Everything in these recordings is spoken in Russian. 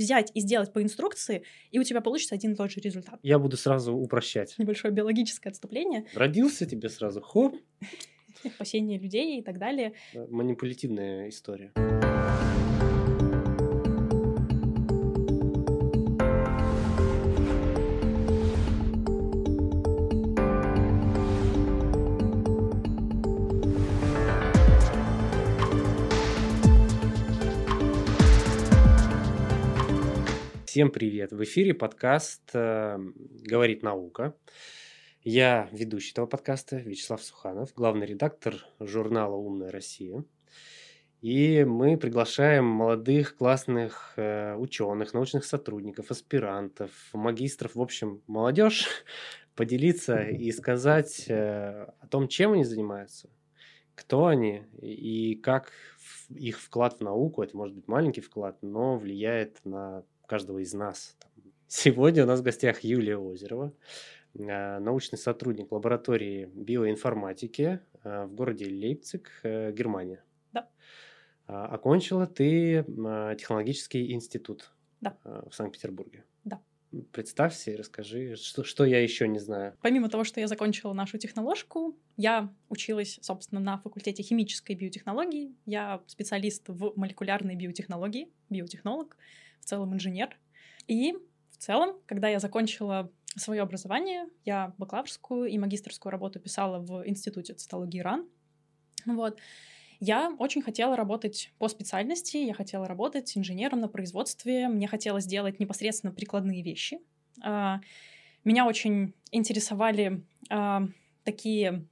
взять и сделать по инструкции, и у тебя получится один и тот же результат. Я буду сразу упрощать. Небольшое биологическое отступление. Родился тебе сразу, хоп. Спасение людей и так далее. Манипулятивная история. Всем привет! В эфире подкаст э, «Говорит наука». Я ведущий этого подкаста Вячеслав Суханов, главный редактор журнала «Умная Россия». И мы приглашаем молодых, классных э, ученых, научных сотрудников, аспирантов, магистров, в общем, молодежь, поделиться и сказать э, о том, чем они занимаются, кто они и как их вклад в науку, это может быть маленький вклад, но влияет на каждого из нас. Сегодня у нас в гостях Юлия Озерова, а, научный сотрудник лаборатории биоинформатики а, в городе Лейпциг, э, Германия. Да. А, окончила ты технологический институт да. в Санкт-Петербурге. Да. Представься и расскажи, что, что я еще не знаю. Помимо того, что я закончила нашу техноложку, я училась, собственно, на факультете химической биотехнологии. Я специалист в молекулярной биотехнологии, биотехнолог целом инженер. И в целом, когда я закончила свое образование, я бакалаврскую и магистрскую работу писала в Институте цитологии РАН. Вот. Я очень хотела работать по специальности, я хотела работать инженером на производстве, мне хотелось делать непосредственно прикладные вещи. А, меня очень интересовали а, такие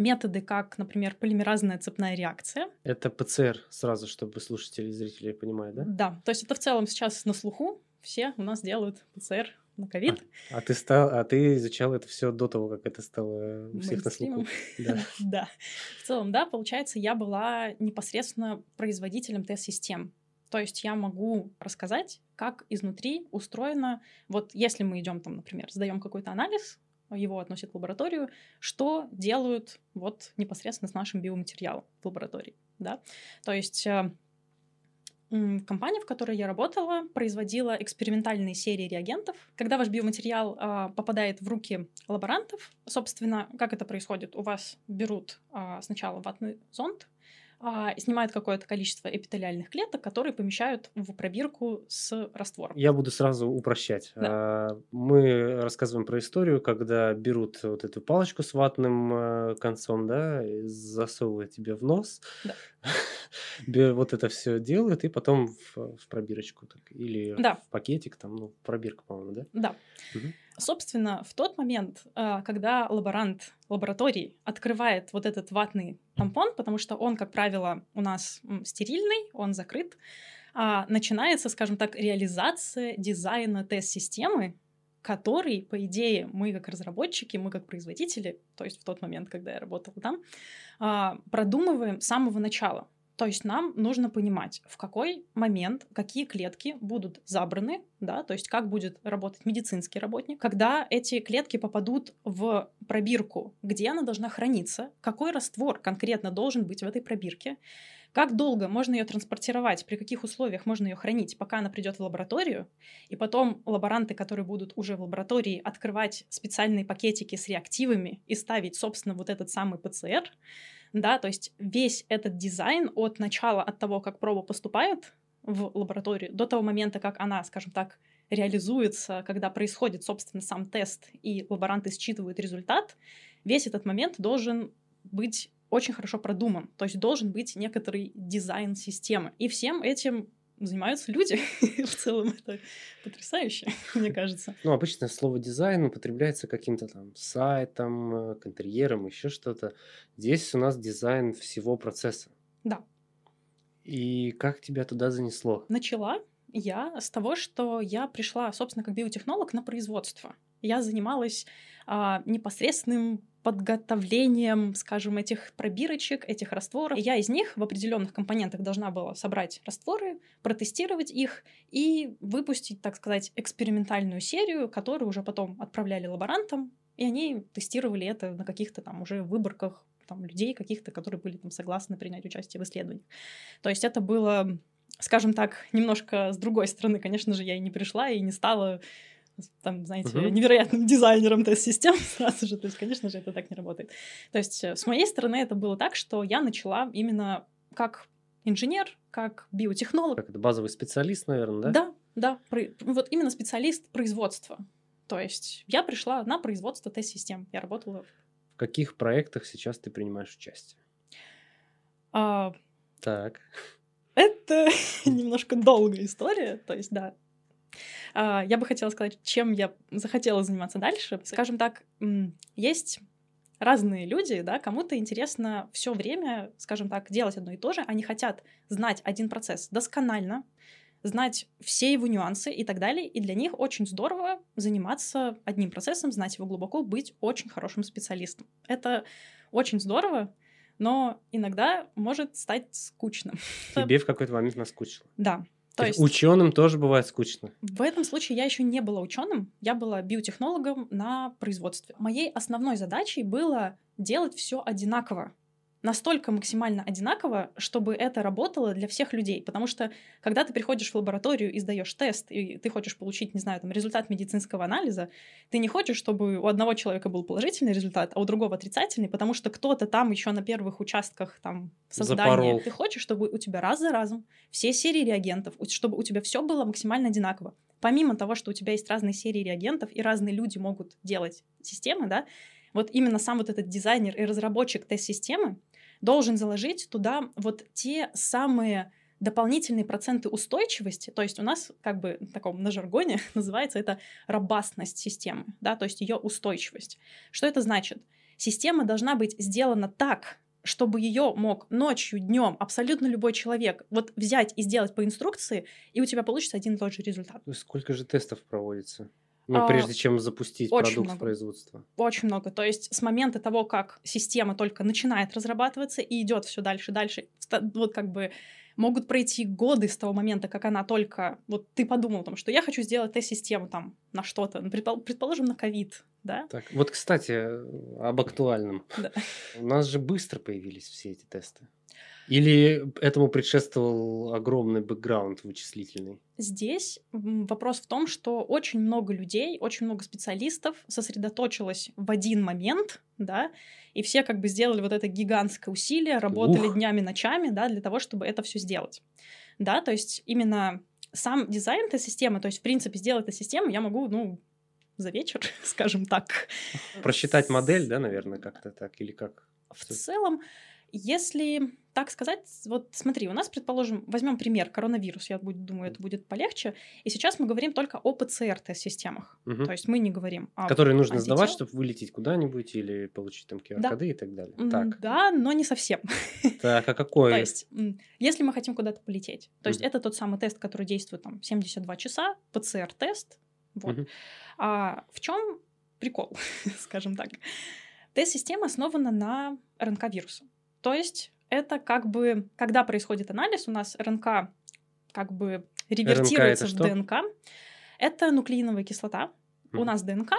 методы, как, например, полимеразная цепная реакция. Это ПЦР сразу, чтобы слушатели и зрители понимали, да? Да, то есть это в целом сейчас на слуху. Все у нас делают ПЦР на ковид. А, а ты стал, а ты изучал это все до того, как это стало у всех на слуху. Да. да. В целом, да, получается, я была непосредственно производителем тест-систем. То есть я могу рассказать, как изнутри устроено. Вот если мы идем там, например, сдаем какой-то анализ, его относят в лабораторию, что делают вот непосредственно с нашим биоматериалом в лаборатории, да. То есть э, компания, в которой я работала, производила экспериментальные серии реагентов. Когда ваш биоматериал э, попадает в руки лаборантов, собственно, как это происходит? У вас берут э, сначала ватный зонд, а, снимают какое-то количество эпителиальных клеток, которые помещают в пробирку с раствором. Я буду сразу упрощать. Да. А, мы рассказываем про историю, когда берут вот эту палочку с ватным э, концом, да, засовывают тебе в нос, да. вот это все делают, и потом в, в пробирочку так, или да. в пакетик, там, ну, пробирка, по-моему, да? Да. Угу. Собственно, в тот момент, э, когда лаборант лаборатории открывает вот этот ватный тампон, потому что он, как правило, у нас стерильный, он закрыт, а, начинается, скажем так, реализация дизайна тест-системы, который, по идее, мы как разработчики, мы как производители, то есть в тот момент, когда я работала там, а, продумываем с самого начала. То есть нам нужно понимать, в какой момент какие клетки будут забраны, да, то есть как будет работать медицинский работник, когда эти клетки попадут в пробирку, где она должна храниться, какой раствор конкретно должен быть в этой пробирке, как долго можно ее транспортировать, при каких условиях можно ее хранить, пока она придет в лабораторию, и потом лаборанты, которые будут уже в лаборатории открывать специальные пакетики с реактивами и ставить, собственно, вот этот самый ПЦР, да, то есть весь этот дизайн от начала, от того, как проба поступает в лабораторию, до того момента, как она, скажем так, реализуется, когда происходит, собственно, сам тест, и лаборанты считывают результат, весь этот момент должен быть очень хорошо продуман. То есть должен быть некоторый дизайн системы. И всем этим занимаются люди. в целом это потрясающе, мне кажется. Ну, обычно слово дизайн употребляется каким-то там сайтом, э, к интерьерам, еще что-то. Здесь у нас дизайн всего процесса. Да. И как тебя туда занесло? Начала я с того, что я пришла, собственно, как биотехнолог на производство. Я занималась а, непосредственным подготовлением, скажем, этих пробирочек, этих растворов. Я из них в определенных компонентах должна была собрать растворы, протестировать их и выпустить, так сказать, экспериментальную серию, которую уже потом отправляли лаборантам, и они тестировали это на каких-то там уже выборках там, людей каких-то, которые были там согласны принять участие в исследованиях. То есть это было скажем так, немножко с другой стороны, конечно же, я и не пришла, и не стала там, знаете, Мгм. невероятным дизайнером тест-систем сразу же. То есть, конечно же, это так не работает. То есть, э, с моей стороны, это было так, что я начала именно как инженер, как биотехнолог. Как это базовый специалист, наверное, да? Да, да, про- вот именно специалист производства. То есть я пришла на производство тест-систем. Я работала... В каких проектах сейчас ты принимаешь участие? а, Так. Это немножко долгая история, то есть, да. А, Я бы хотела сказать, чем я захотела заниматься дальше. Скажем так, есть разные люди, да, кому-то интересно все время, скажем так, делать одно и то же. Они хотят знать один процесс досконально, знать все его нюансы и так далее. И для них очень здорово заниматься одним процессом, знать его глубоко, быть очень хорошим специалистом. Это очень здорово, но иногда может стать скучным. Тебе в какой-то момент наскучило. Да. То есть Ученым тоже бывает скучно. в этом случае я еще не была ученым, я была биотехнологом на производстве. Моей основной задачей было делать все одинаково. Настолько максимально одинаково, чтобы это работало для всех людей. Потому что, когда ты приходишь в лабораторию и сдаешь тест, и ты хочешь получить, не знаю, там, результат медицинского анализа, ты не хочешь, чтобы у одного человека был положительный результат, а у другого отрицательный, потому что кто-то там еще на первых участках там создания. Запорол. Ты хочешь, чтобы у тебя раз за разом все серии реагентов, чтобы у тебя все было максимально одинаково. Помимо того, что у тебя есть разные серии реагентов и разные люди могут делать системы, да, вот именно сам вот этот дизайнер и разработчик тест-системы должен заложить туда вот те самые дополнительные проценты устойчивости, то есть у нас как бы в таком на жаргоне называется это робастность системы, да, то есть ее устойчивость. Что это значит? Система должна быть сделана так, чтобы ее мог ночью, днем абсолютно любой человек вот взять и сделать по инструкции, и у тебя получится один и тот же результат. Ну, Сколько же тестов проводится? Ну, А, прежде чем запустить очень продукт в много. производство. Очень много. То есть с момента того, как система только начинает разрабатываться и идет все дальше, дальше, вот как бы могут пройти годы с того момента, как она только... Вот ты подумал, там, что я хочу сделать тест-систему там на что-то, ну, предпол- предположим, на ковид, да? Так, вот, кстати, об актуальном. Да. У нас же быстро появились все эти тесты. Или этому предшествовал огромный бэкграунд вычислительный? Здесь вопрос в том, что очень много людей, очень много специалистов сосредоточилось в один момент, да, и все как бы сделали вот это гигантское усилие, работали Ух. днями, ночами, да, для того, чтобы это все сделать. Да, то есть именно сам дизайн этой системы, то есть, в принципе, сделать эту систему я могу, ну, за вечер, скажем так. Просчитать модель, да, наверное, как-то так, или как? В целом, если так сказать, вот смотри, у нас, предположим, возьмем пример коронавирус, я буду- думаю, это будет полегче. И сейчас мы говорим только о ПЦР-тест-системах. Мгм. То есть мы не говорим о... Которые нужно антител- сдавать, чтобы вылететь куда-нибудь или получить там QR-коды и так далее. Так, Да, но не совсем. так, а какой? То есть, если мы хотим куда-то полететь, то есть это тот самый тест, который действует там 72 часа, ПЦР-тест. Вот. А в чем прикол, скажем так? Тест-система основана на РНК-вируса. То есть это как бы, когда происходит анализ, у нас РНК как бы ревертируется это в что? ДНК. Это нуклеиновая кислота. У Мгм. нас ДНК.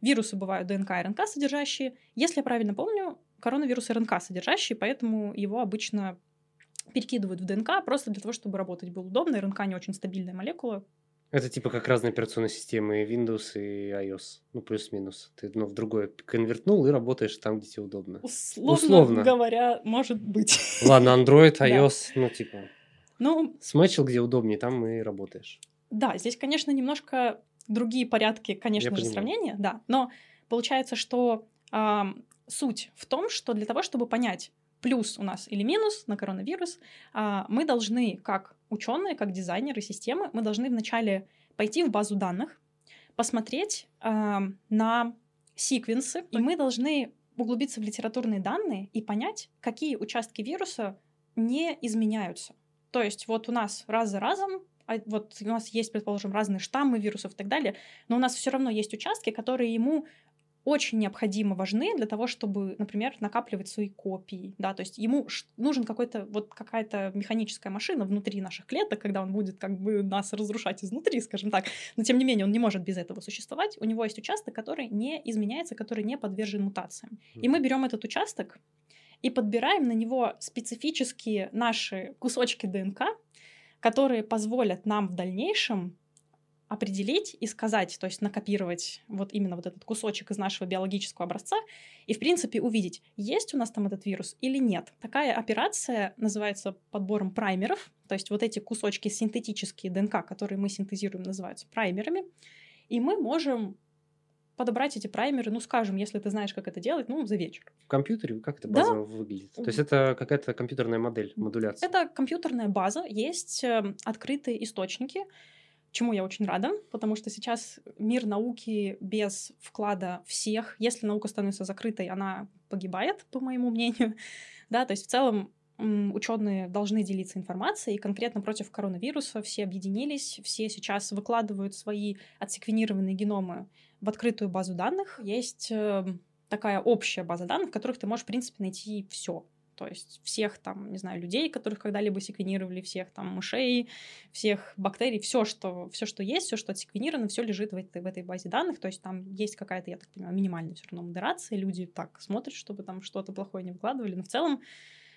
Вирусы бывают ДНК и РНК содержащие. Если я правильно помню, коронавирус РНК содержащий, поэтому его обычно перекидывают в ДНК просто для того, чтобы работать было удобно. РНК не очень стабильная молекула. Это типа как разные операционные системы Windows и iOS. Ну, плюс-минус. Ты ну, в другое конвертнул и работаешь там, где тебе удобно. Условно, Условно. говоря, может быть. Ладно, Android, Да. iOS, ну, типа, Ну, смычил, где удобнее, там и работаешь. Да, здесь, конечно, немножко другие порядки, конечно же, понимаю. сравнения, да. Но получается, что ам, суть в том, что для того, чтобы понять, плюс у нас или минус на коронавирус, а, мы должны, как ученые, как дизайнеры системы, мы должны вначале пойти в базу данных, посмотреть ам, на секвенсы, и мы должны углубиться в литературные данные и понять, какие участки вируса не изменяются. То есть вот у нас раз за разом, а вот у нас есть, предположим, разные штаммы вирусов и так далее, но у нас все равно есть участки, которые ему очень необходимо важны для того, чтобы, например, накапливать свои копии, да, то есть ему нужен какой-то вот какая-то механическая машина внутри наших клеток, когда он будет как бы нас разрушать изнутри, скажем так, но тем не менее он не может без этого существовать. У него есть участок, который не изменяется, который не подвержен мутациям. И мы берем этот участок и подбираем на него специфические наши кусочки ДНК, которые позволят нам в дальнейшем определить и сказать, то есть накопировать вот именно вот этот кусочек из нашего биологического образца и, в принципе, увидеть, есть у нас там этот вирус или нет. Такая операция называется подбором праймеров, то есть вот эти кусочки синтетические ДНК, которые мы синтезируем, называются праймерами, и мы можем подобрать эти праймеры, ну, скажем, если ты знаешь, как это делать, ну, за вечер. В компьютере как это база да. выглядит? То есть это какая-то компьютерная модель, модуляция? Это компьютерная база, есть э, открытые источники, чему я очень рада, потому что сейчас мир науки без вклада всех, если наука становится закрытой, она погибает, по моему мнению. Да, то есть в целом ученые должны делиться информацией, и конкретно против коронавируса все объединились, все сейчас выкладывают свои отсеквенированные геномы в открытую базу данных. Есть эм, такая общая база данных, в которых ты можешь, в принципе, найти все. То есть всех там, не знаю, людей, которых когда-либо секвенировали, всех там мышей, всех бактерий, все, что, все, что есть, все, что отсеквенировано, все лежит в этой, в этой базе данных. То есть там есть какая-то, я так понимаю, минимальная все равно модерация. Люди так смотрят, чтобы там что-то плохое не выкладывали. Но в целом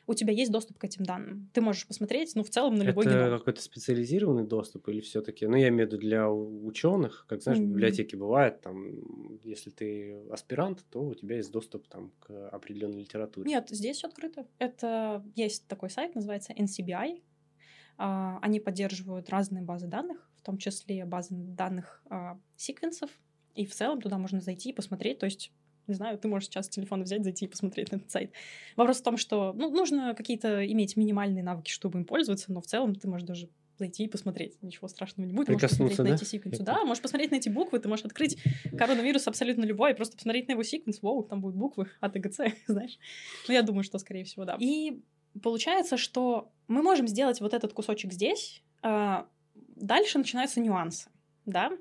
у тебя есть доступ к этим данным. Ты можешь посмотреть, ну, в целом, на любой Это геном. какой-то специализированный доступ или все-таки, ну, я имею в виду для ученых, как знаешь, в библиотеке бывает, там, если ты аспирант, то у тебя есть доступ там к определенной литературе. Нет, здесь все открыто. Это есть такой сайт, называется NCBI. А, они поддерживают разные базы данных, в том числе базы данных а, секвенсов, и в целом туда можно зайти и посмотреть. То есть не знаю, ты можешь сейчас телефон взять, зайти и посмотреть на этот сайт. Вопрос в том, что ну, нужно какие-то иметь минимальные навыки, чтобы им пользоваться, но в целом ты можешь даже зайти и посмотреть. Ничего страшного не будет. Ты можешь посмотреть да? на эти секвенсы. Да, можешь посмотреть на эти буквы, ты можешь открыть коронавирус абсолютно любой, и просто посмотреть на его секвенс, вау, там будут буквы А, Т, Г, Ц, знаешь. Ну, я думаю, что, скорее всего, да. И получается, что мы можем сделать вот этот кусочек здесь, а дальше начинаются нюансы, да.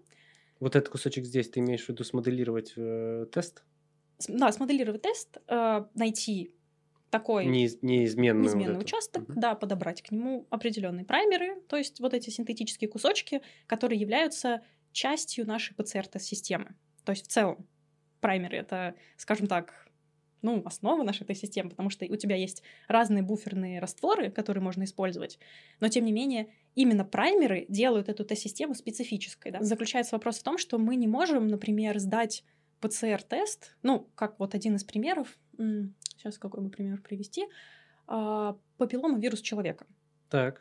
Вот этот кусочек здесь ты имеешь в виду смоделировать э, тест? Да, смоделировать тест, э, найти такой Неиз, неизменный, неизменный вот участок, угу. да, подобрать к нему определенные праймеры, то есть вот эти синтетические кусочки, которые являются частью нашей ПЦР-тест-системы. То есть в целом праймеры — это, скажем так, ну, основа нашей этой системы, потому что у тебя есть разные буферные растворы, которые можно использовать, но тем не менее именно праймеры делают эту тест-систему специфической. Да? Заключается вопрос в том, что мы не можем, например, сдать ПЦР-тест, ну, как вот один из примеров, сейчас какой бы пример привести, а, папиллома вирус человека. Так.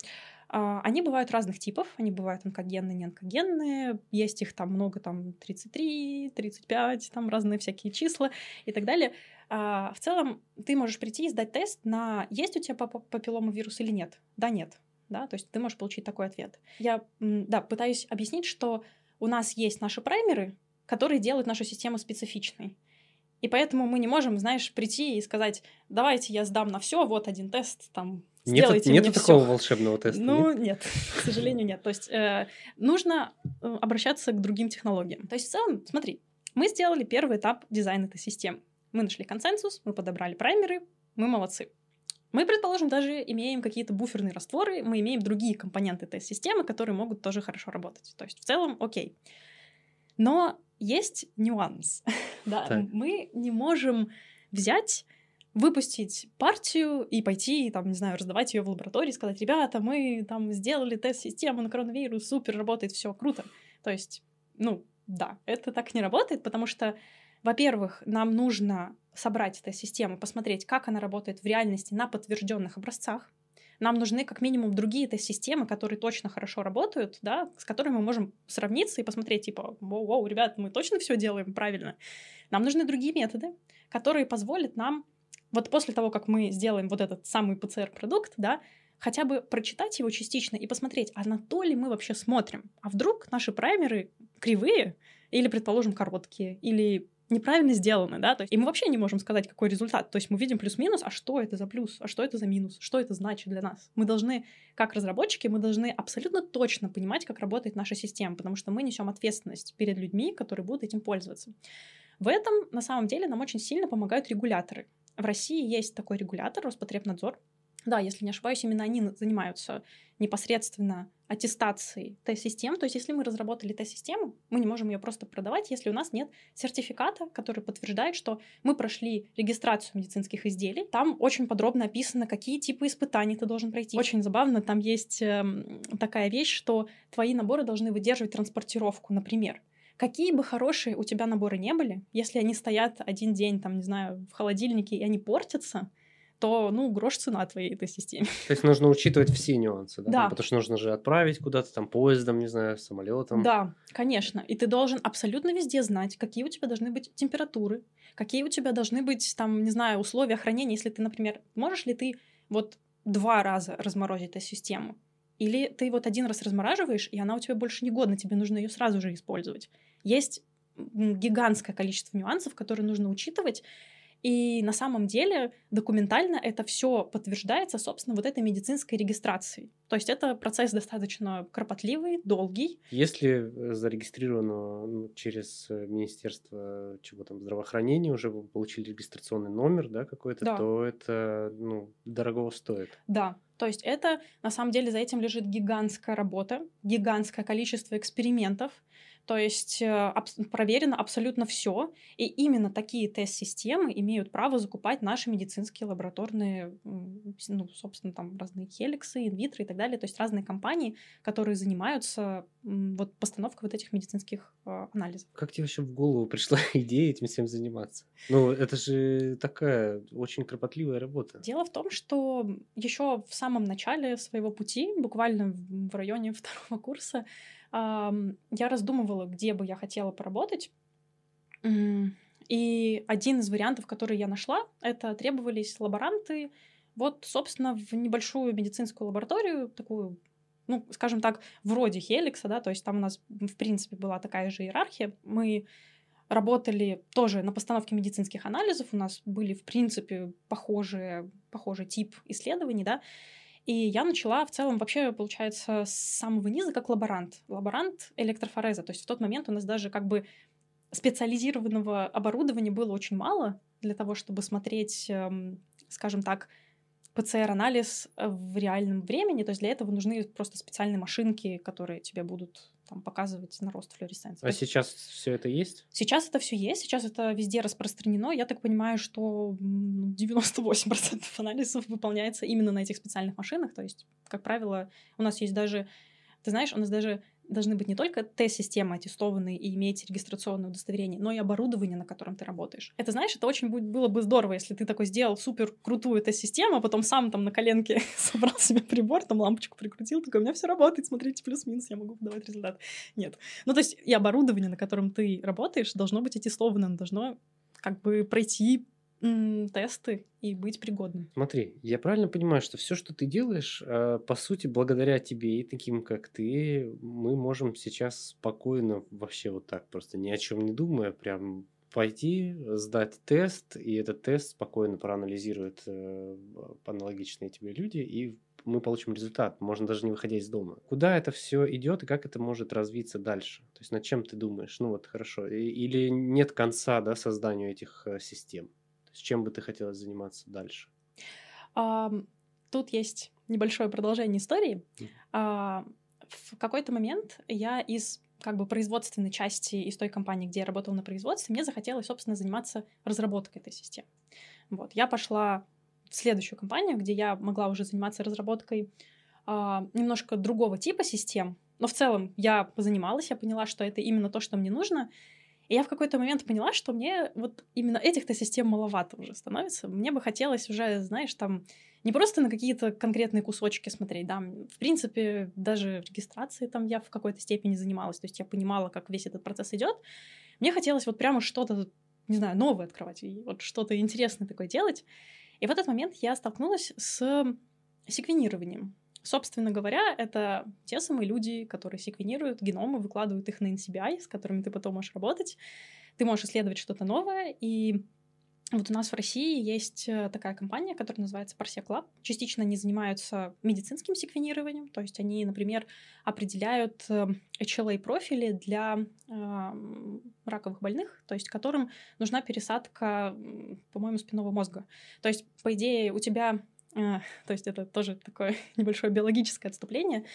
А, они бывают разных типов, они бывают онкогенные, неонкогенные, есть их там много, там 33, 35, там разные всякие числа и так далее. А, в целом ты можешь прийти и сдать тест на есть у тебя папиллома вирус или нет. Да, нет. Да, то есть ты можешь получить такой ответ. Я, да, пытаюсь объяснить, что у нас есть наши праймеры, которые делают нашу систему специфичной. И поэтому мы не можем, знаешь, прийти и сказать, давайте я сдам на все, вот один тест, там, сделайте нет, мне Нет такого волшебного теста? Ну, нет? нет, к сожалению, нет. То есть э, нужно э, обращаться к другим технологиям. То есть в целом, смотри, мы сделали первый этап дизайна этой системы. Мы нашли консенсус, мы подобрали праймеры, мы молодцы. Мы, предположим, даже имеем какие-то буферные растворы, мы имеем другие компоненты этой системы, которые могут тоже хорошо работать. То есть в целом окей. Но есть нюанс. да, мы не можем взять выпустить партию и пойти, там, не знаю, раздавать ее в лаборатории, сказать, ребята, мы там сделали тест-систему на коронавирус, супер, работает, все круто. То есть, ну, да, это так не работает, потому что, во-первых, нам нужно собрать эту систему, посмотреть, как она работает в реальности на подтвержденных образцах, нам нужны как минимум другие тест-системы, которые точно хорошо работают, да, с которыми мы можем сравниться и посмотреть, типа, воу-воу, ребят, мы точно все делаем правильно. Нам нужны другие методы, которые позволят нам, вот после того, как мы сделаем вот этот самый ПЦР-продукт, да, хотя бы прочитать его частично и посмотреть, а на то ли мы вообще смотрим. А вдруг наши праймеры кривые или, предположим, короткие, или неправильно сделаны, да, то есть, и мы вообще не можем сказать, какой результат, то есть мы видим плюс-минус, а что это за плюс, а что это за минус, что это значит для нас. Мы должны, как разработчики, мы должны абсолютно точно понимать, как работает наша система, потому что мы несем ответственность перед людьми, которые будут этим пользоваться. В этом, на самом деле, нам очень сильно помогают регуляторы. В России есть такой регулятор, Роспотребнадзор, Да, если не ошибаюсь, именно они занимаются непосредственно аттестацией тест-систем. То есть, если мы разработали тест-систему, мы не можем ее просто продавать, если у нас нет сертификата, который подтверждает, что мы прошли регистрацию медицинских изделий. Там очень подробно описано, какие типы испытаний ты должен пройти. Очень забавно, там есть э, такая вещь, что твои наборы должны выдерживать транспортировку, например. Какие бы хорошие у тебя наборы не были, если они стоят один день, там, не знаю, в холодильнике, и они портятся, то, ну, грош цена твоей этой системе. То есть нужно учитывать все нюансы, да? Да. Там, потому что нужно же отправить куда-то там поездом, не знаю, самолетом. Да, конечно. И ты должен абсолютно везде знать, какие у тебя должны быть температуры, какие у тебя должны быть, там, не знаю, условия хранения. Если ты, например, можешь ли ты вот два раза разморозить эту систему? Или ты вот один раз размораживаешь, и она у тебя больше не годна, тебе нужно ее сразу же использовать. Есть гигантское количество нюансов, которые нужно учитывать, и на самом деле документально это все подтверждается, собственно, вот этой медицинской регистрацией. То есть это процесс достаточно кропотливый, долгий. Если зарегистрировано ну, через э, Министерство чего там здравоохранения, уже вы получили регистрационный номер, да, какой-то, Да. то это ну, дорого стоит. Да, то есть это на самом деле за этим лежит гигантская работа, гигантское количество экспериментов. То есть э, абс- проверено абсолютно все, и именно такие тест-системы имеют право закупать наши медицинские лабораторные, ну, собственно, там разные хеликсы, инвитры и так далее, то есть разные компании, которые занимаются вот постановкой вот этих медицинских э, анализов. Как тебе вообще в голову пришла идея этим всем заниматься? Ну, это же такая очень кропотливая работа. Дело в том, что еще в самом начале своего пути, буквально в районе второго курса, я раздумывала, где бы я хотела поработать. И один из вариантов, который я нашла, это требовались лаборанты, вот, собственно, в небольшую медицинскую лабораторию, такую, ну, скажем так, вроде Хеликса, да, то есть там у нас, в принципе, была такая же иерархия. Мы работали тоже на постановке медицинских анализов. У нас были, в принципе, похожие, похожий тип исследований, да. И я начала в целом вообще, получается, с самого низа как лаборант. Лаборант электрофореза. То есть в тот момент у нас даже как бы специализированного оборудования было очень мало для того, чтобы смотреть, эм, скажем так, ПЦР-анализ э, в реальном времени. То есть для этого нужны просто специальные машинки, которые тебе будут там, показывать на рост флуоресценции. А сейчас все это есть? Сейчас это все есть, сейчас это везде распространено. Я так понимаю, что м, 98% анализов выполняется именно на этих специальных машинах. То есть, как правило, у нас есть даже, ты знаешь, у нас даже должны быть не только тест-системы аттестованные и иметь регистрационное удостоверение, но и оборудование, на котором ты работаешь. Это, знаешь, это очень будет, было бы здорово, если ты такой сделал супер крутую тест-систему, а потом сам там на коленке собрал себе прибор, там лампочку прикрутил, такой, у меня все работает, смотрите, плюс-минус, я могу давать результат. Нет. Ну, то есть и оборудование, на котором ты работаешь, должно быть аттестовано, должно как бы пройти тесты и быть пригодным. Смотри, я правильно понимаю, что все, что ты делаешь, э, по сути, благодаря тебе и таким, как ты, мы можем сейчас спокойно, вообще вот так, просто ни о чем не думая, прям пойти, сдать тест, и этот тест спокойно проанализирует э, аналогичные тебе люди, и мы получим результат, можно даже не выходя из дома. Куда это все идет и как это может развиться дальше? То есть над чем ты думаешь? Ну вот хорошо. Или нет конца да, созданию этих э, систем? Есть чем бы ты хотела заниматься дальше? Ам, Тут есть небольшое продолжение истории. Мгм. А, В какой-то момент я из как бы производственной части из той компании, где я работала на производстве, мне захотелось, собственно, заниматься разработкой этой системы. Вот, я пошла в следующую компанию, где я могла уже заниматься разработкой а, немножко другого типа систем, но в целом я позанималась, я поняла, что это именно то, что мне нужно, и я в какой-то момент поняла, что мне вот именно этих-то систем маловато уже становится. Мне бы хотелось уже, знаешь, там не просто на какие-то конкретные кусочки смотреть, да, в принципе, даже регистрацией там я в какой-то степени занималась, то есть я понимала, как весь этот процесс идет. Мне хотелось вот прямо что-то, не знаю, новое открывать, и вот что-то интересное такое делать. И в этот момент я столкнулась с секвенированием. Собственно говоря, это те самые люди, которые секвенируют геномы, выкладывают их на NCBI, с которыми ты потом можешь работать. Ты можешь исследовать что-то новое, и вот у нас в России есть э, такая компания, которая называется Parsec Lab. Частично они занимаются медицинским секвенированием, то есть они, например, определяют э, HLA-профили для э, раковых больных, то есть которым нужна пересадка, по-моему, спинного мозга. То есть, по идее, у тебя то есть это тоже такое небольшое биологическое отступление,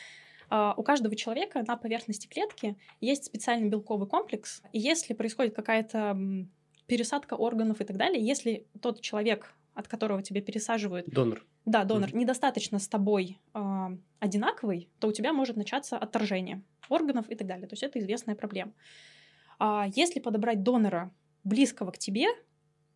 а, у каждого человека на поверхности клетки есть специальный белковый комплекс, и если происходит какая-то пересадка органов и так далее, если тот человек, от которого тебе пересаживают... Донор. Да, донор, mm-hmm. недостаточно с тобой э, одинаковый, то у тебя может начаться отторжение органов и так далее. То есть это известная проблема. А если подобрать донора близкого к тебе,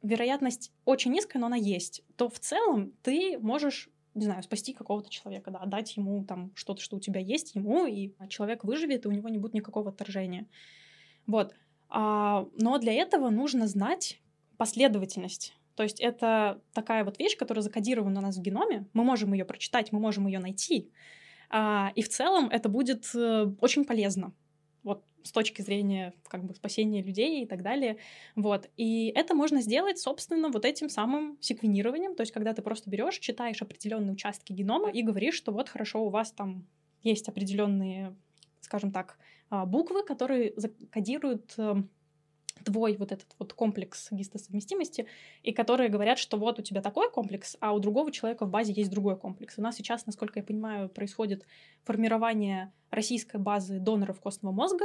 вероятность очень низкая, но она есть, то в целом ты можешь не знаю, спасти какого-то человека, да, дать ему там что-то, что у тебя есть, ему, и человек выживет, и у него не будет никакого отторжения. Вот. А, но для этого нужно знать последовательность. То есть это такая вот вещь, которая закодирована у нас в геноме. Мы можем ее прочитать, мы можем ее найти. А, и в целом это будет э, очень полезно. С точки зрения как бы спасения людей и так далее. Вот. И это можно сделать, собственно, вот этим самым секвенированием. То есть, когда ты просто берешь, читаешь определенные участки генома и говоришь, что вот хорошо, у вас там есть определенные, скажем так, а, буквы, которые кодируют эм, твой вот этот вот комплекс гистосовместимости, и которые говорят, что вот у тебя такой комплекс, а у другого человека в базе есть другой комплекс. У нас сейчас, насколько я понимаю, происходит формирование российской базы доноров костного мозга,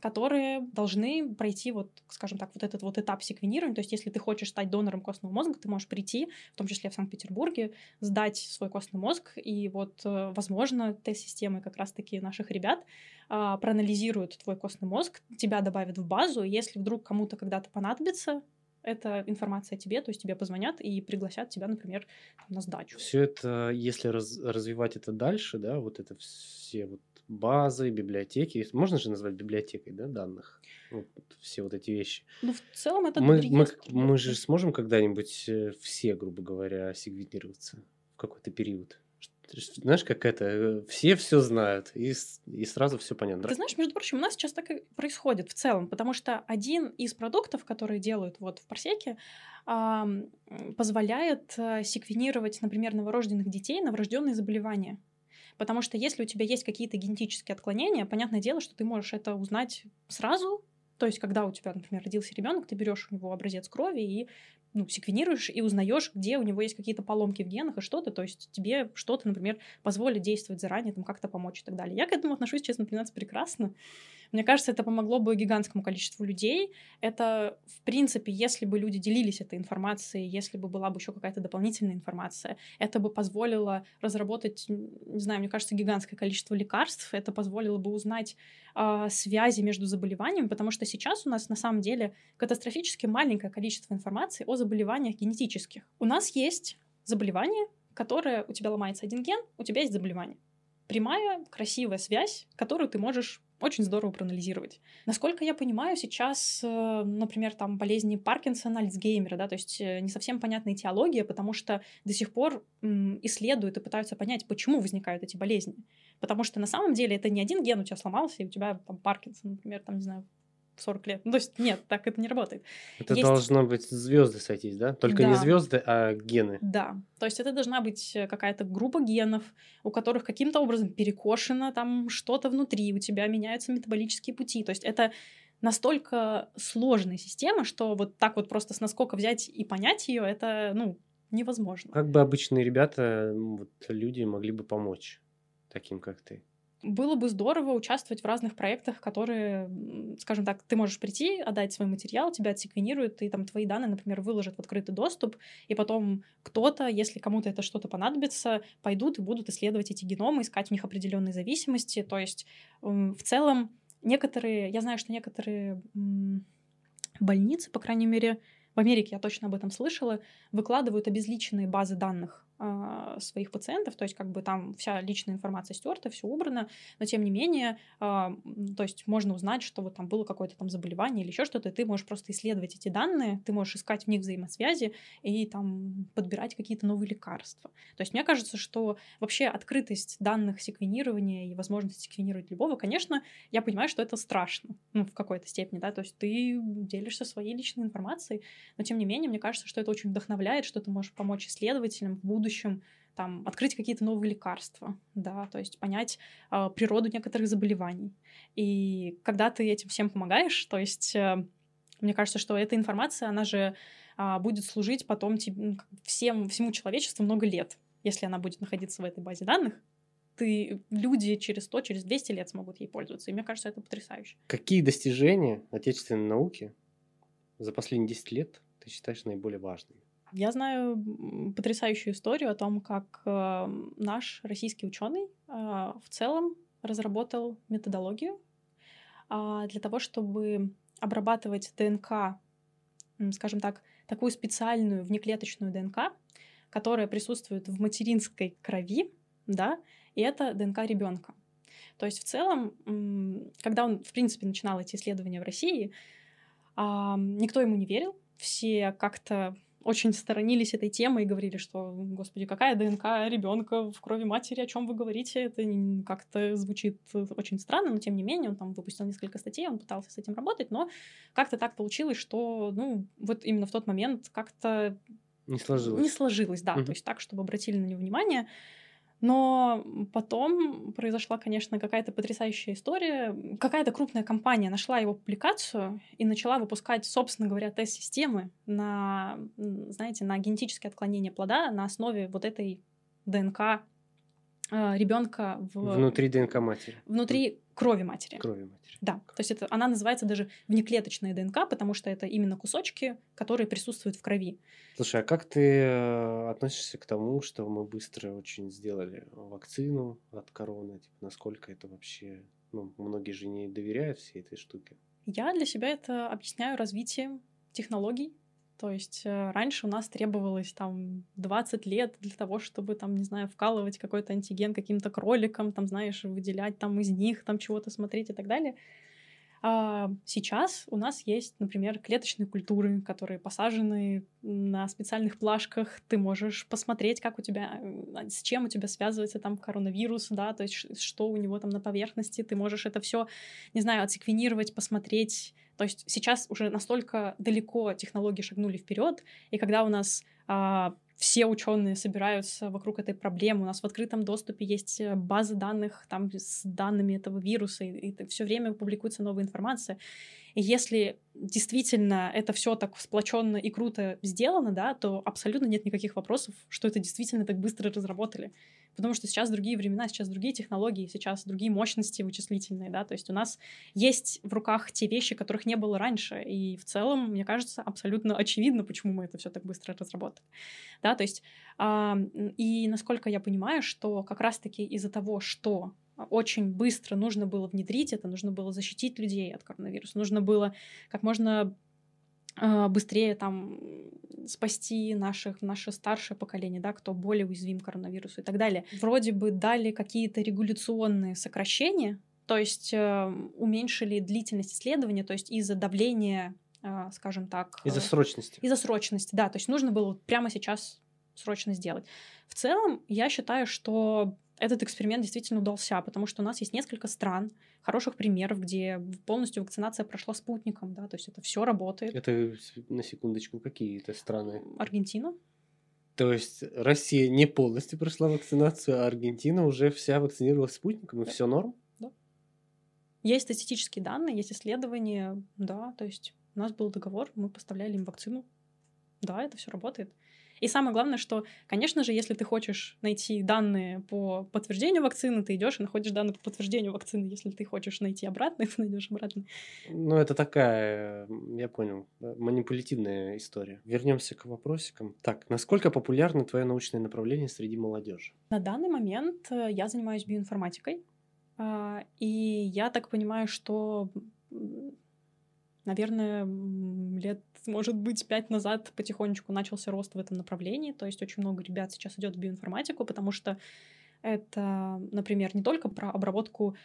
которые должны пройти вот, скажем так, вот этот вот этап секвенирования. То есть, если ты хочешь стать донором костного мозга, ты можешь прийти, в том числе в Санкт-Петербурге, сдать свой костный мозг, и вот, э, возможно, тест-системы как раз-таки наших ребят а, проанализируют твой костный мозг, тебя добавят в базу, и если вдруг кому-то когда-то понадобится эта информация о тебе, то есть тебе позвонят и пригласят тебя, например, на сдачу. Все это, если раз, развивать это дальше, да, вот это все вот базы, библиотеки. Можно же назвать библиотекой да, данных? Вот, все вот эти вещи. Ну, в целом это мы, мы, мы же сможем когда-нибудь э, все, грубо говоря, сегментироваться в какой-то период? Знаешь, как это, э, все все знают, и, и сразу все понятно. Ты знаешь, между прочим, у нас сейчас так и происходит в целом, потому что один из продуктов, которые делают вот в Парсеке, позволяет э, секвенировать, например, новорожденных детей на врожденные заболевания. Потому что если у тебя есть какие-то генетические отклонения, понятное дело, что ты можешь это узнать сразу. То есть, когда у тебя, например, родился ребенок, ты берешь у него образец крови и ну, секвенируешь и узнаешь, где у него есть какие-то поломки в генах и что-то, то есть тебе что-то, например, позволит действовать заранее, там как-то помочь и так далее. Я к этому отношусь, честно признаться, прекрасно. Мне кажется, это помогло бы гигантскому количеству людей. Это, в принципе, если бы люди делились этой информацией, если бы была бы еще какая-то дополнительная информация, это бы позволило разработать, не знаю, мне кажется, гигантское количество лекарств, это позволило бы узнать э, связи между заболеваниями, потому что сейчас у нас на самом деле катастрофически маленькое количество информации о заболеваниях генетических. У нас есть заболевание, которое у тебя ломается один ген, у тебя есть заболевание. Прямая, красивая связь, которую ты можешь очень здорово проанализировать. Насколько я понимаю, сейчас, э, например, там болезни Паркинсона, Альцгеймера, да, то есть э, не совсем понятная теология, потому что до сих пор исследуют и пытаются понять, почему возникают эти болезни. Потому что на самом деле это не один ген у тебя сломался, и у тебя там Паркинсон, например, там, не знаю, 40 лет. Ну, то есть нет, так это не работает. Это есть... должно быть звезды сойтись, да? Только да. не звезды, а гены. Да. То есть это должна быть э, какая-то группа генов, у которых каким-то образом перекошено там что-то внутри, у тебя меняются метаболические пути. То есть это настолько сложная система, что вот так вот просто с наскока взять и понять ее, это, ну, невозможно. Как бы обычные ребята, вот люди могли бы помочь таким, как ты? Было бы здорово участвовать в разных проектах, которые, скажем так, ты можешь прийти, отдать свой материал, тебя отсеквенируют, и там твои данные, например, выложат в открытый доступ, и потом кто-то, если кому-то это что-то понадобится, пойдут и будут исследовать эти геномы, искать в них определенные зависимости. То есть в целом некоторые, я знаю, что некоторые больницы, по крайней мере, в Америке я точно об этом слышала, выкладывают обезличенные базы данных своих пациентов, то есть как бы там вся личная информация стерта, все убрано, но тем не менее, а, то есть можно узнать, что вот там было какое-то там заболевание или еще что-то, и ты можешь просто исследовать эти данные, ты можешь искать в них взаимосвязи и там подбирать какие-то новые лекарства. То есть мне кажется, что вообще открытость данных секвенирования и возможность секвенировать любого, конечно, я понимаю, что это страшно, ну, в какой-то степени, да, то есть ты делишься своей личной информацией, но тем не менее, мне кажется, что это очень вдохновляет, что ты можешь помочь исследователям в будущем будущем там, открыть какие-то новые лекарства, да, то есть понять э, природу некоторых заболеваний. И когда ты этим всем помогаешь, то есть э, мне кажется, что эта информация, она же э, будет служить потом тебе, всем, всему человечеству много лет. если она будет находиться в этой базе данных, ты, люди через 100, через 200 лет смогут ей пользоваться. И мне кажется, это потрясающе. Какие достижения отечественной науки за последние 10 лет ты считаешь наиболее важными? Я знаю потрясающую историю о том, как э, наш российский ученый э, в целом разработал методологию э, для того, чтобы обрабатывать ДНК, скажем так, такую специальную внеклеточную ДНК, которая присутствует в материнской крови, да, и это ДНК ребенка. То есть в целом, когда он, в принципе, начинал эти исследования в России, никто ему не верил, все как-то очень сторонились этой темы и говорили, что, господи, какая ДНК ребенка в крови матери, о чем вы говорите, это как-то звучит очень странно, но тем не менее он там выпустил несколько статей, он пытался с этим работать, но как-то так получилось, что, ну, вот именно в тот момент как-то не сложилось. Не сложилось, да, угу. то есть так, чтобы обратили на него внимание. Но потом произошла, конечно, какая-то потрясающая история. Какая-то крупная компания нашла его публикацию и начала выпускать, собственно говоря, тест-системы на, знаете, на генетические отклонения плода на основе вот этой ДНК э, ребенка в... внутри ДНК матери. Внутри крови матери. Крови матери. Да, то есть это, она называется даже внеклеточная ДНК, потому что это именно кусочки, которые присутствуют в крови. Слушай, а как ты э, относишься к тому, что мы быстро очень сделали вакцину от короны? Типа, насколько это вообще... Ну, многие же не доверяют всей этой штуке. Я для себя это объясняю развитием технологий, то есть э, раньше у нас требовалось там 20 лет для того, чтобы там, не знаю, вкалывать какой-то антиген каким-то кроликам, там, знаешь, выделять там из них там чего-то смотреть и так далее. А сейчас у нас есть, например, клеточные культуры, которые посажены на специальных плашках. Ты можешь посмотреть, как у тебя, э, с чем у тебя связывается там коронавирус, да, то есть что у него там на поверхности. Ты можешь это все, не знаю, отсеквенировать, посмотреть. То есть сейчас уже настолько далеко технологии шагнули вперед, и когда у нас а, все ученые собираются вокруг этой проблемы. У нас в открытом доступе есть э, базы данных там с данными этого вируса, и, и все время публикуется новая информация. И если действительно это все так сплоченно и круто сделано, да, то абсолютно нет никаких вопросов, что это действительно так быстро разработали. Потому что сейчас другие времена, сейчас другие технологии, сейчас другие мощности вычислительные, да, то есть у нас есть в руках те вещи, которых не было раньше, и в целом, мне кажется, абсолютно очевидно, почему мы это все так быстро разработали, да, то есть э, и насколько я понимаю, что как раз-таки из-за того, что очень быстро нужно было внедрить это, нужно было защитить людей от коронавируса, нужно было как можно а, быстрее там спасти наших, наше старшее поколение, да, кто более уязвим к коронавирусу и так далее. Вроде бы дали какие-то регуляционные сокращения, то есть э, уменьшили длительность исследования, то есть из-за давления, э, скажем так... Из-за срочности. Из-за срочности, да. То есть нужно было прямо сейчас срочно сделать. В целом, я считаю, что этот эксперимент действительно удался, потому что у нас есть несколько стран, хороших примеров, где полностью вакцинация прошла спутником, да, то есть это все работает. Это на секундочку какие это страны? Аргентина. То есть Россия не полностью прошла вакцинацию, а Аргентина уже вся вакцинировалась спутником, и да. все норм? Да. Есть статистические данные, есть исследования, да, то есть у нас был договор, мы поставляли им вакцину. Да, это все работает. И самое главное, что, конечно же, если ты хочешь найти данные по подтверждению вакцины, ты идешь и находишь данные по подтверждению вакцины. Если ты хочешь найти обратно, ты найдешь обратно. Ну, это такая, я понял, манипулятивная история. Вернемся к вопросикам. Так, насколько популярно твое научное направление среди молодежи? На данный момент э, я занимаюсь биоинформатикой. А, и я так понимаю, что наверное, лет, может быть, пять назад потихонечку начался рост в этом направлении. То есть очень много ребят сейчас идет в биоинформатику, потому что это, например, не только про обработку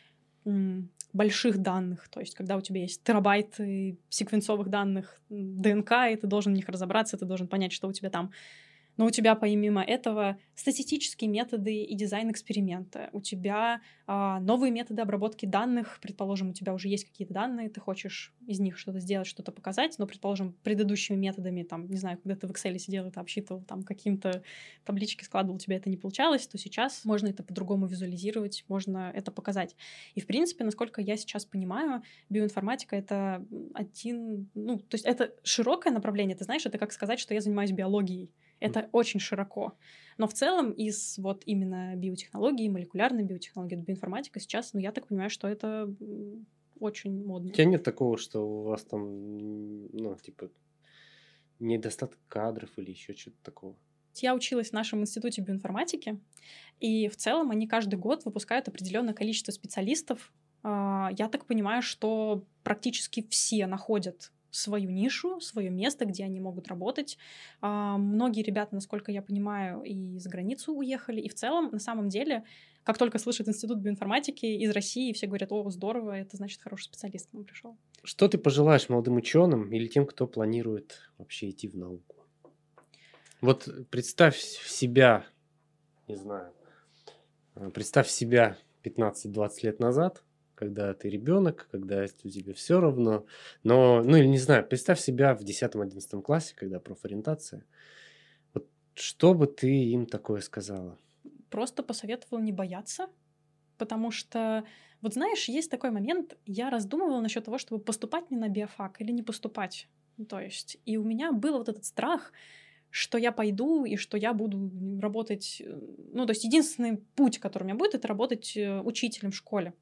больших данных, то есть когда у тебя есть терабайты секвенцовых данных ДНК, и ты должен в них разобраться, ты должен понять, что у тебя там но у тебя помимо этого статистические методы и дизайн эксперимента. У тебя а, новые методы обработки данных. Предположим, у тебя уже есть какие-то данные, ты хочешь из них что-то сделать, что-то показать, но, предположим, предыдущими методами, там, не знаю, когда ты в Excel сидел и обсчитывал, там, каким-то таблички складывал, у тебя это не получалось, то сейчас можно это по-другому визуализировать, можно это показать. И, в принципе, насколько я сейчас понимаю, биоинформатика — это один, ну, то есть это широкое направление, ты знаешь, это как сказать, что я занимаюсь биологией Это очень широко. Но в целом из вот именно биотехнологии, молекулярной биотехнологии, биоинформатика сейчас, ну, я так понимаю, что это очень модно. У тебя нет такого, что у вас там, ну, типа, недостаток кадров или еще что-то такого? Я училась в нашем институте биоинформатики, и в целом они каждый год выпускают определенное количество специалистов. А, я так понимаю, что практически все находят свою нишу, свое место, где они могут работать. А, многие ребята, насколько я понимаю, и за границу уехали. И в целом, на самом деле, как только слышат институт биоинформатики из России, все говорят, о, здорово, это значит хороший специалист к нам пришел. Что ты пожелаешь молодым ученым или тем, кто планирует вообще идти в науку? Вот представь себя, не знаю, представь себя 15-20 лет назад, когда ты ребенок, когда тебе все равно. Но, ну или не знаю, представь себя в 10-11 классе, когда профориентация. Вот что бы ты им такое сказала? Просто посоветовала не бояться, потому что, вот знаешь, есть такой момент, я раздумывала насчет того, чтобы поступать мне на биофак или не поступать. То есть, и у меня был вот этот страх, что я пойду и что я буду работать... Э, ну, то есть единственный путь, который у меня будет, это работать э, учителем в школе.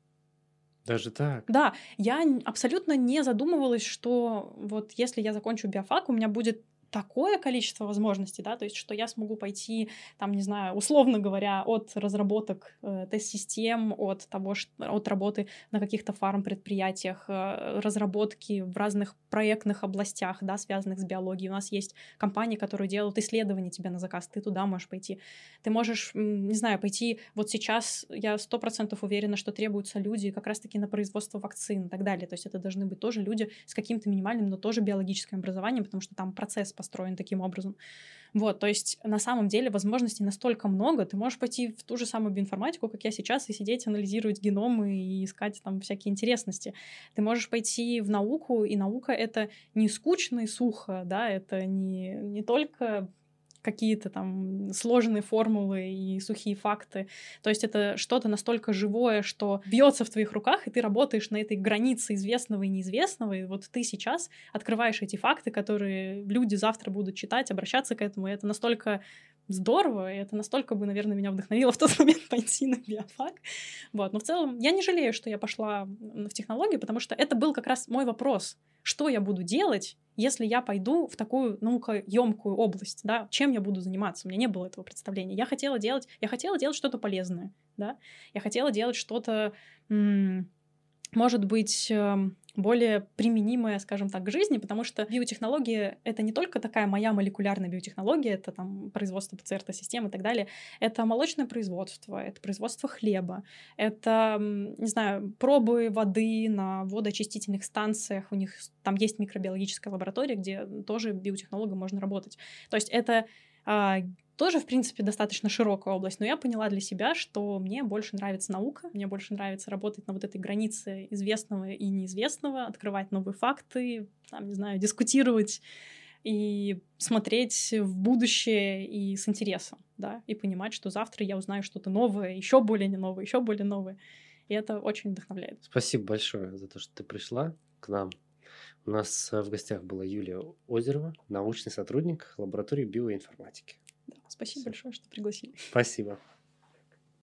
Даже так? Да, я абсолютно не задумывалась, что вот если я закончу биофак, у меня будет такое количество возможностей, да, то есть что я смогу пойти, там, не знаю, условно говоря, от разработок э, тест-систем, от того, что, от работы на каких-то фарм-предприятиях, э, разработки в разных проектных областях, да, связанных с биологией. У нас есть компании, которые делают исследования тебе на заказ, ты туда можешь пойти. Ты можешь, не знаю, пойти, вот сейчас я сто процентов уверена, что требуются люди как раз-таки на производство вакцин и так далее, то есть это должны быть тоже люди с каким-то минимальным, но тоже биологическим образованием, потому что там процесс построен таким образом. Вот, то есть на самом деле возможностей настолько много, ты можешь пойти в ту же самую биоинформатику, как я сейчас, и сидеть, анализировать геномы и искать там всякие интересности. Ты можешь пойти в науку, и наука — это не скучно и сухо, да, это не, не только какие-то там сложные формулы и сухие факты. То есть это что-то настолько живое, что бьется в твоих руках, и ты работаешь на этой границе известного и неизвестного. И вот ты сейчас открываешь эти факты, которые люди завтра будут читать, обращаться к этому. И это настолько здорово, и это настолько бы, наверное, меня вдохновило в тот момент пойти на биофак. Вот. Но в целом я не жалею, что я пошла в технологию, потому что это был как раз мой вопрос. Что я буду делать, если я пойду в такую наукоемкую область, да, чем я буду заниматься? У меня не было этого представления. Я хотела делать, я хотела делать что-то полезное, да, я хотела делать что-то, может быть, эм, более применимое, скажем так, к жизни, потому что биотехнология — это не только такая моя молекулярная биотехнология, это там производство ПЦР-систем и так далее, это молочное производство, это производство хлеба, это, не знаю, пробы воды на водоочистительных станциях, у них там есть микробиологическая лаборатория, где тоже биотехнологом можно работать. То есть это а, тоже, в принципе, достаточно широкая область, но я поняла для себя, что мне больше нравится наука, мне больше нравится работать на вот этой границе известного и неизвестного, открывать новые факты, там, не знаю, дискутировать и смотреть в будущее и с интересом, да, и понимать, что завтра я узнаю что-то новое, еще более не новое, еще более новое. И это очень вдохновляет. Спасибо большое за то, что ты пришла к нам. У нас в гостях была Юлия Озерова, научный сотрудник лаборатории биоинформатики. Да, спасибо Все. большое, что пригласили. Спасибо.